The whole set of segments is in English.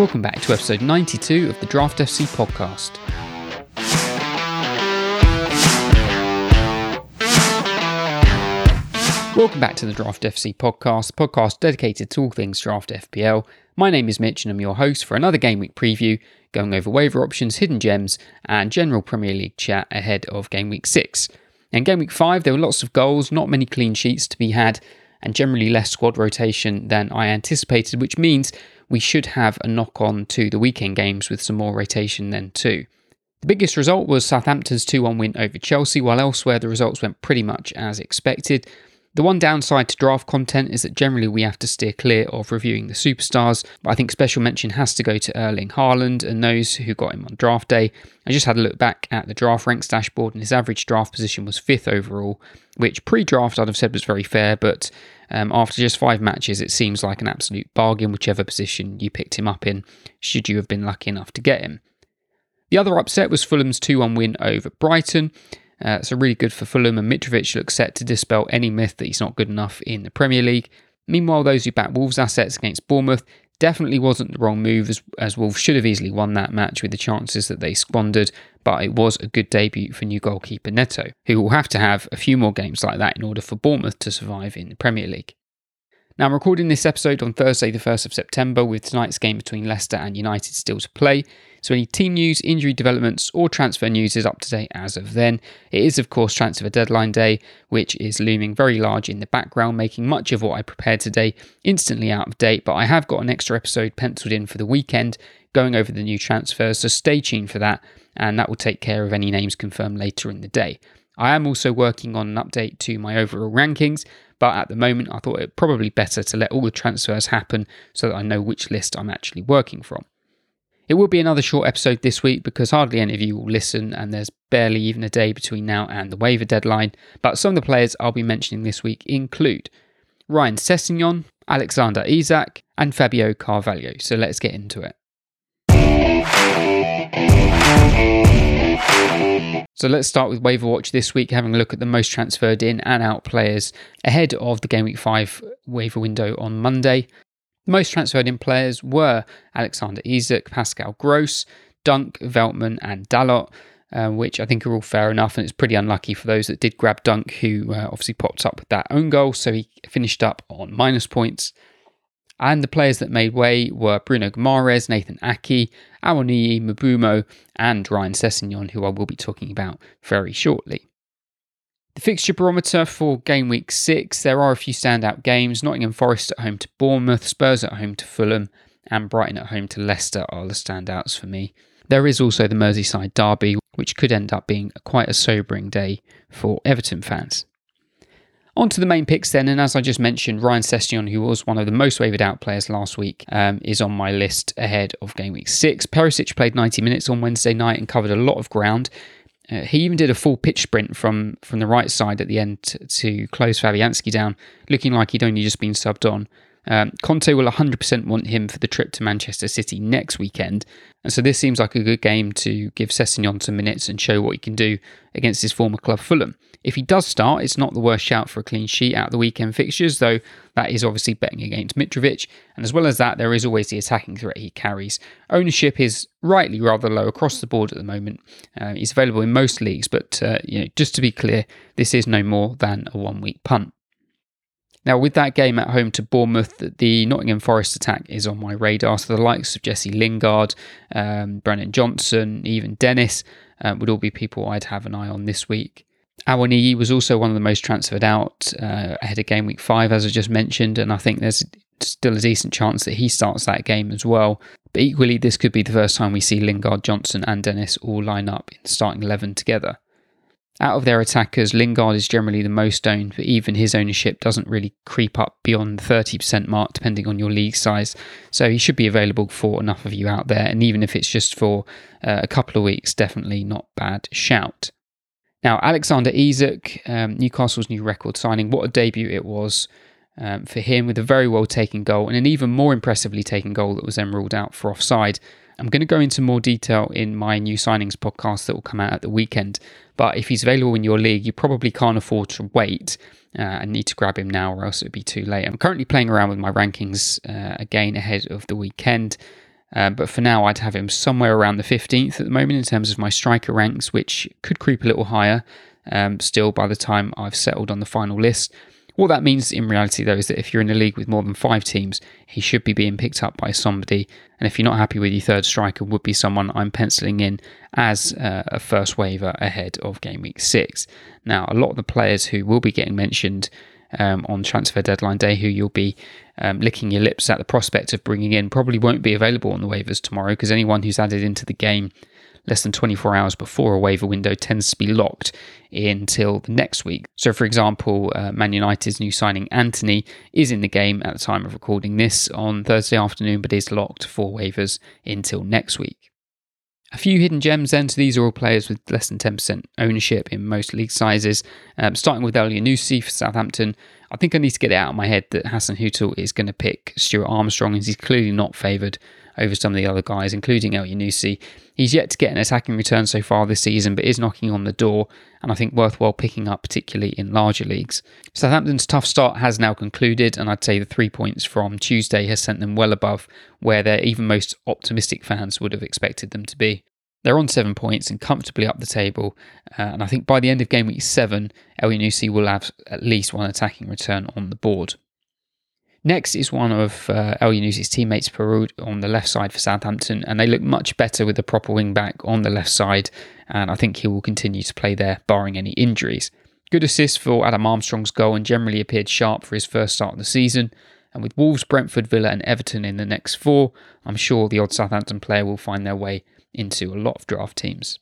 Welcome back to episode 92 of the Draft FC podcast. Welcome back to the Draft FC podcast, podcast dedicated to all things Draft FPL. My name is Mitch and I'm your host for another game week preview, going over waiver options, hidden gems, and general Premier League chat ahead of game week 6. In game week 5, there were lots of goals, not many clean sheets to be had, and generally less squad rotation than I anticipated, which means we should have a knock on to the weekend games with some more rotation then too. The biggest result was Southampton's 2 1 win over Chelsea, while elsewhere the results went pretty much as expected. The one downside to draft content is that generally we have to steer clear of reviewing the superstars, but I think special mention has to go to Erling Haaland and those who got him on draft day. I just had a look back at the draft ranks dashboard and his average draft position was fifth overall, which pre draft I'd have said was very fair, but um, after just five matches, it seems like an absolute bargain, whichever position you picked him up in, should you have been lucky enough to get him. The other upset was Fulham's 2 1 win over Brighton. Uh, so really good for Fulham, and Mitrovic looks set to dispel any myth that he's not good enough in the Premier League. Meanwhile, those who back Wolves' assets against Bournemouth definitely wasn't the wrong move, as, as Wolves should have easily won that match with the chances that they squandered, but it was a good debut for new goalkeeper Neto, who will have to have a few more games like that in order for Bournemouth to survive in the Premier League. Now, I'm recording this episode on Thursday, the 1st of September, with tonight's game between Leicester and United still to play. So, any team news, injury developments, or transfer news is up to date as of then. It is, of course, transfer deadline day, which is looming very large in the background, making much of what I prepared today instantly out of date. But I have got an extra episode penciled in for the weekend going over the new transfers, so stay tuned for that, and that will take care of any names confirmed later in the day. I am also working on an update to my overall rankings, but at the moment I thought it probably better to let all the transfers happen so that I know which list I'm actually working from. It will be another short episode this week because hardly any of you will listen, and there's barely even a day between now and the waiver deadline. But some of the players I'll be mentioning this week include Ryan Sessegnon, Alexander Isak, and Fabio Carvalho. So let's get into it. So let's start with waiver watch this week, having a look at the most transferred in and out players ahead of the game week five waiver window on Monday. The most transferred in players were Alexander Isak, Pascal Gross, Dunk, Veltman, and Dalot. Uh, which I think are all fair enough, and it's pretty unlucky for those that did grab Dunk, who uh, obviously popped up with that own goal, so he finished up on minus points. And the players that made way were Bruno Guimaraes, Nathan Aké, Awoniyi, Mbeumo, and Ryan Sessegnon, who I will be talking about very shortly. The fixture barometer for game week six, there are a few standout games. Nottingham Forest at home to Bournemouth, Spurs at home to Fulham, and Brighton at home to Leicester are the standouts for me. There is also the Merseyside derby, which could end up being quite a sobering day for Everton fans. On to the main picks then, and as I just mentioned, Ryan Sessegnon, who was one of the most wavered out players last week, um, is on my list ahead of game week six. Perisic played 90 minutes on Wednesday night and covered a lot of ground. Uh, he even did a full pitch sprint from from the right side at the end to, to close Fabianski down, looking like he'd only just been subbed on. Um, Conte will 100% want him for the trip to Manchester City next weekend, and so this seems like a good game to give Sessegnon some minutes and show what he can do against his former club Fulham. If he does start, it's not the worst shout for a clean sheet out of the weekend fixtures, though that is obviously betting against Mitrovic. And as well as that, there is always the attacking threat he carries. Ownership is rightly rather low across the board at the moment. Uh, he's available in most leagues, but uh, you know, just to be clear, this is no more than a one week punt. Now, with that game at home to Bournemouth, the Nottingham Forest attack is on my radar. So the likes of Jesse Lingard, um, Brennan Johnson, even Dennis uh, would all be people I'd have an eye on this week. Awoniyi was also one of the most transferred out uh, ahead of game week five, as I just mentioned, and I think there's still a decent chance that he starts that game as well. But equally, this could be the first time we see Lingard, Johnson, and Dennis all line up in starting 11 together. Out of their attackers, Lingard is generally the most owned, but even his ownership doesn't really creep up beyond the 30% mark, depending on your league size. So he should be available for enough of you out there, and even if it's just for uh, a couple of weeks, definitely not bad shout. Now, Alexander Isak, um, Newcastle's new record signing, what a debut it was um, for him with a very well taken goal and an even more impressively taken goal that was then ruled out for offside. I'm going to go into more detail in my new signings podcast that will come out at the weekend. But if he's available in your league, you probably can't afford to wait uh, and need to grab him now, or else it would be too late. I'm currently playing around with my rankings uh, again ahead of the weekend. Um, but for now, I'd have him somewhere around the 15th at the moment in terms of my striker ranks, which could creep a little higher um, still by the time I've settled on the final list. What that means in reality, though, is that if you're in a league with more than five teams, he should be being picked up by somebody. And if you're not happy with your third striker, would be someone I'm penciling in as uh, a first waiver ahead of game week six. Now, a lot of the players who will be getting mentioned um, on transfer deadline day, who you'll be um, licking your lips at the prospect of bringing in, probably won't be available on the waivers tomorrow because anyone who's added into the game less than 24 hours before a waiver window tends to be locked until the next week. So, for example, uh, Man United's new signing Antony is in the game at the time of recording this on Thursday afternoon, but is locked for waivers until next week. A few hidden gems then, so these are all players with less than 10% ownership in most league sizes. Um, starting with Elyounoussi for Southampton, I think I need to get it out of my head that Hasenhüttl is going to pick Stuart Armstrong, as he's clearly not favoured over some of the other guys, including Elyounoussi. He's yet to get an attacking return so far this season, but is knocking on the door, and I think worthwhile picking up, particularly in larger leagues. Southampton's tough start has now concluded, and I'd say the three points from Tuesday has sent them well above where their even most optimistic fans would have expected them to be. They're on seven points and comfortably up the table, uh, and I think by the end of game week seven, Elyounoussi will have at least one attacking return on the board. Next is one of uh, Elyounoussi's teammates, Perraud, on the left side for Southampton, and they look much better with a proper wing back on the left side, and I think he will continue to play there, barring any injuries. Good assist for Adam Armstrong's goal and generally appeared sharp for his first start of the season. And with Wolves, Brentford, Villa, and Everton in the next four, I'm sure the odd Southampton player will find their way into a lot of draft teams.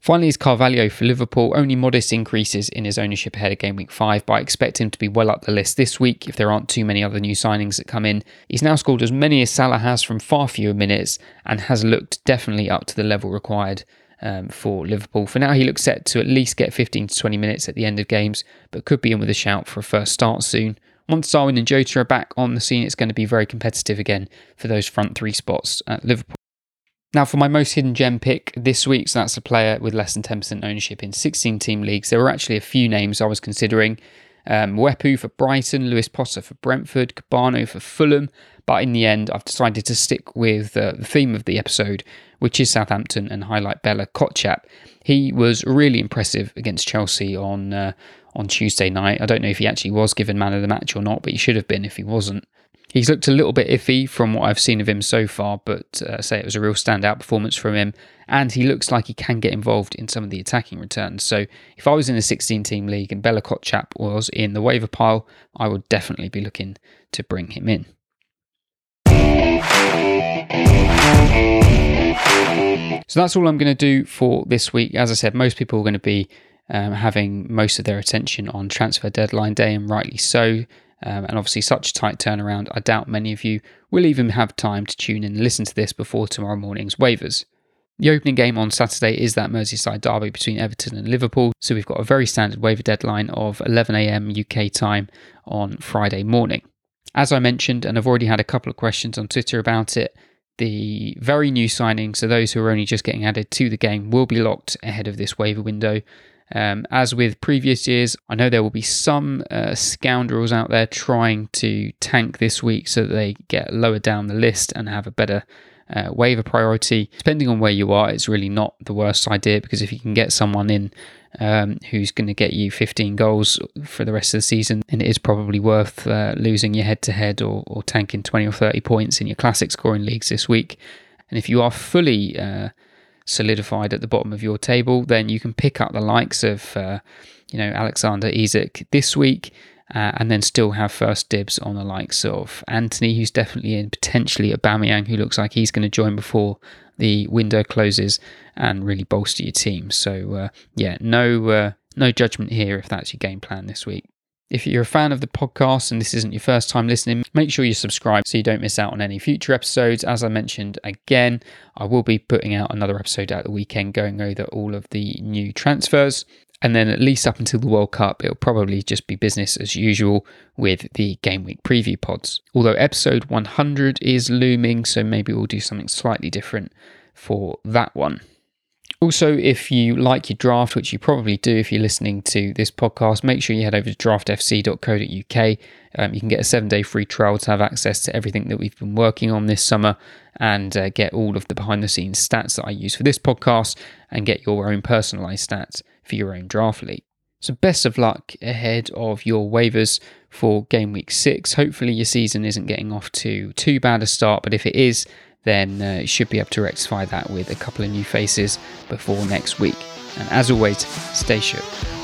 Finally, is Carvalho for Liverpool. Only modest increases in his ownership ahead of game week five, but I expect him to be well up the list this week if there aren't too many other new signings that come in. He's now scored as many as Salah has from far fewer minutes and has looked definitely up to the level required um, for Liverpool. For now, he looks set to at least get 15 to 20 minutes at the end of games, but could be in with a shout for a first start soon. Once Darwin and Jota are back on the scene, it's going to be very competitive again for those front three spots at Liverpool. Now, for my most hidden gem pick this week, so that's a player with less than 10% ownership in 16 team leagues. There were actually a few names I was considering. Um, Mwepu for Brighton, Lewis Potter for Brentford, Kebano for Fulham, but in the end, I've decided to stick with uh, the theme of the episode, which is Southampton, and highlight Bella Kotchap. He was really impressive against Chelsea on uh, on Tuesday night. I don't know if he actually was given man of the match or not, but he should have been if he wasn't. He's looked a little bit iffy from what I've seen of him so far, but uh, say it was a real standout performance from him. And he looks like he can get involved in some of the attacking returns. So if I was in a 16 team league and Bella Kotchap was in the waiver pile, I would definitely be looking to bring him in. So that's all I'm going to do for this week. As I said, most people are going to be um, having most of their attention on transfer deadline day, and rightly so. Um, and obviously, such a tight turnaround, I doubt many of you will even have time to tune in and listen to this before tomorrow morning's waivers. The opening game on Saturday is that Merseyside derby between Everton and Liverpool, so we've got a very standard waiver deadline of 11am UK time on Friday morning. As I mentioned, and I've already had a couple of questions on Twitter about it, the very new signings, so those who are only just getting added to the game, will be locked ahead of this waiver window. Um, as with previous years, I know there will be some uh, scoundrels out there trying to tank this week so that they get lower down the list and have a better uh, waiver priority. Depending on where you are, it's really not the worst idea because if you can get someone in um, who's going to get you 15 goals for the rest of the season, And it is probably worth uh, losing your head to head or tanking 20 or 30 points in your classic scoring leagues this week. And if you are fully uh, solidified at the bottom of your table, then you can pick up the likes of, uh, you know, Alexander Isak this week. Uh, and then still have first dibs on the likes of Antony, who's definitely in, potentially Aubameyang, who looks like he's going to join before the window closes and really bolster your team. So uh, yeah, no uh, no judgment here if that's your game plan this week. If you're a fan of the podcast and this isn't your first time listening, make sure you subscribe so you don't miss out on any future episodes. As I mentioned again, I will be putting out another episode at the weekend going over all of the new transfers. And then, at least up until the World Cup, it'll probably just be business as usual with the game week preview pods. Although episode 100 is looming, so maybe we'll do something slightly different for that one. Also, if you like your draft, which you probably do if you're listening to this podcast, make sure you head over to draftfc.co.uk. Um, you can get a seven day free trial to have access to everything that we've been working on this summer and uh, get all of the behind the scenes stats that I use for this podcast and get your own personalized stats for your own draft league. So, best of luck ahead of your waivers for game week six. Hopefully, your season isn't getting off to too bad a start, but if it is, then uh, you should be able to rectify that with a couple of new faces before next week. And as always, stay sure.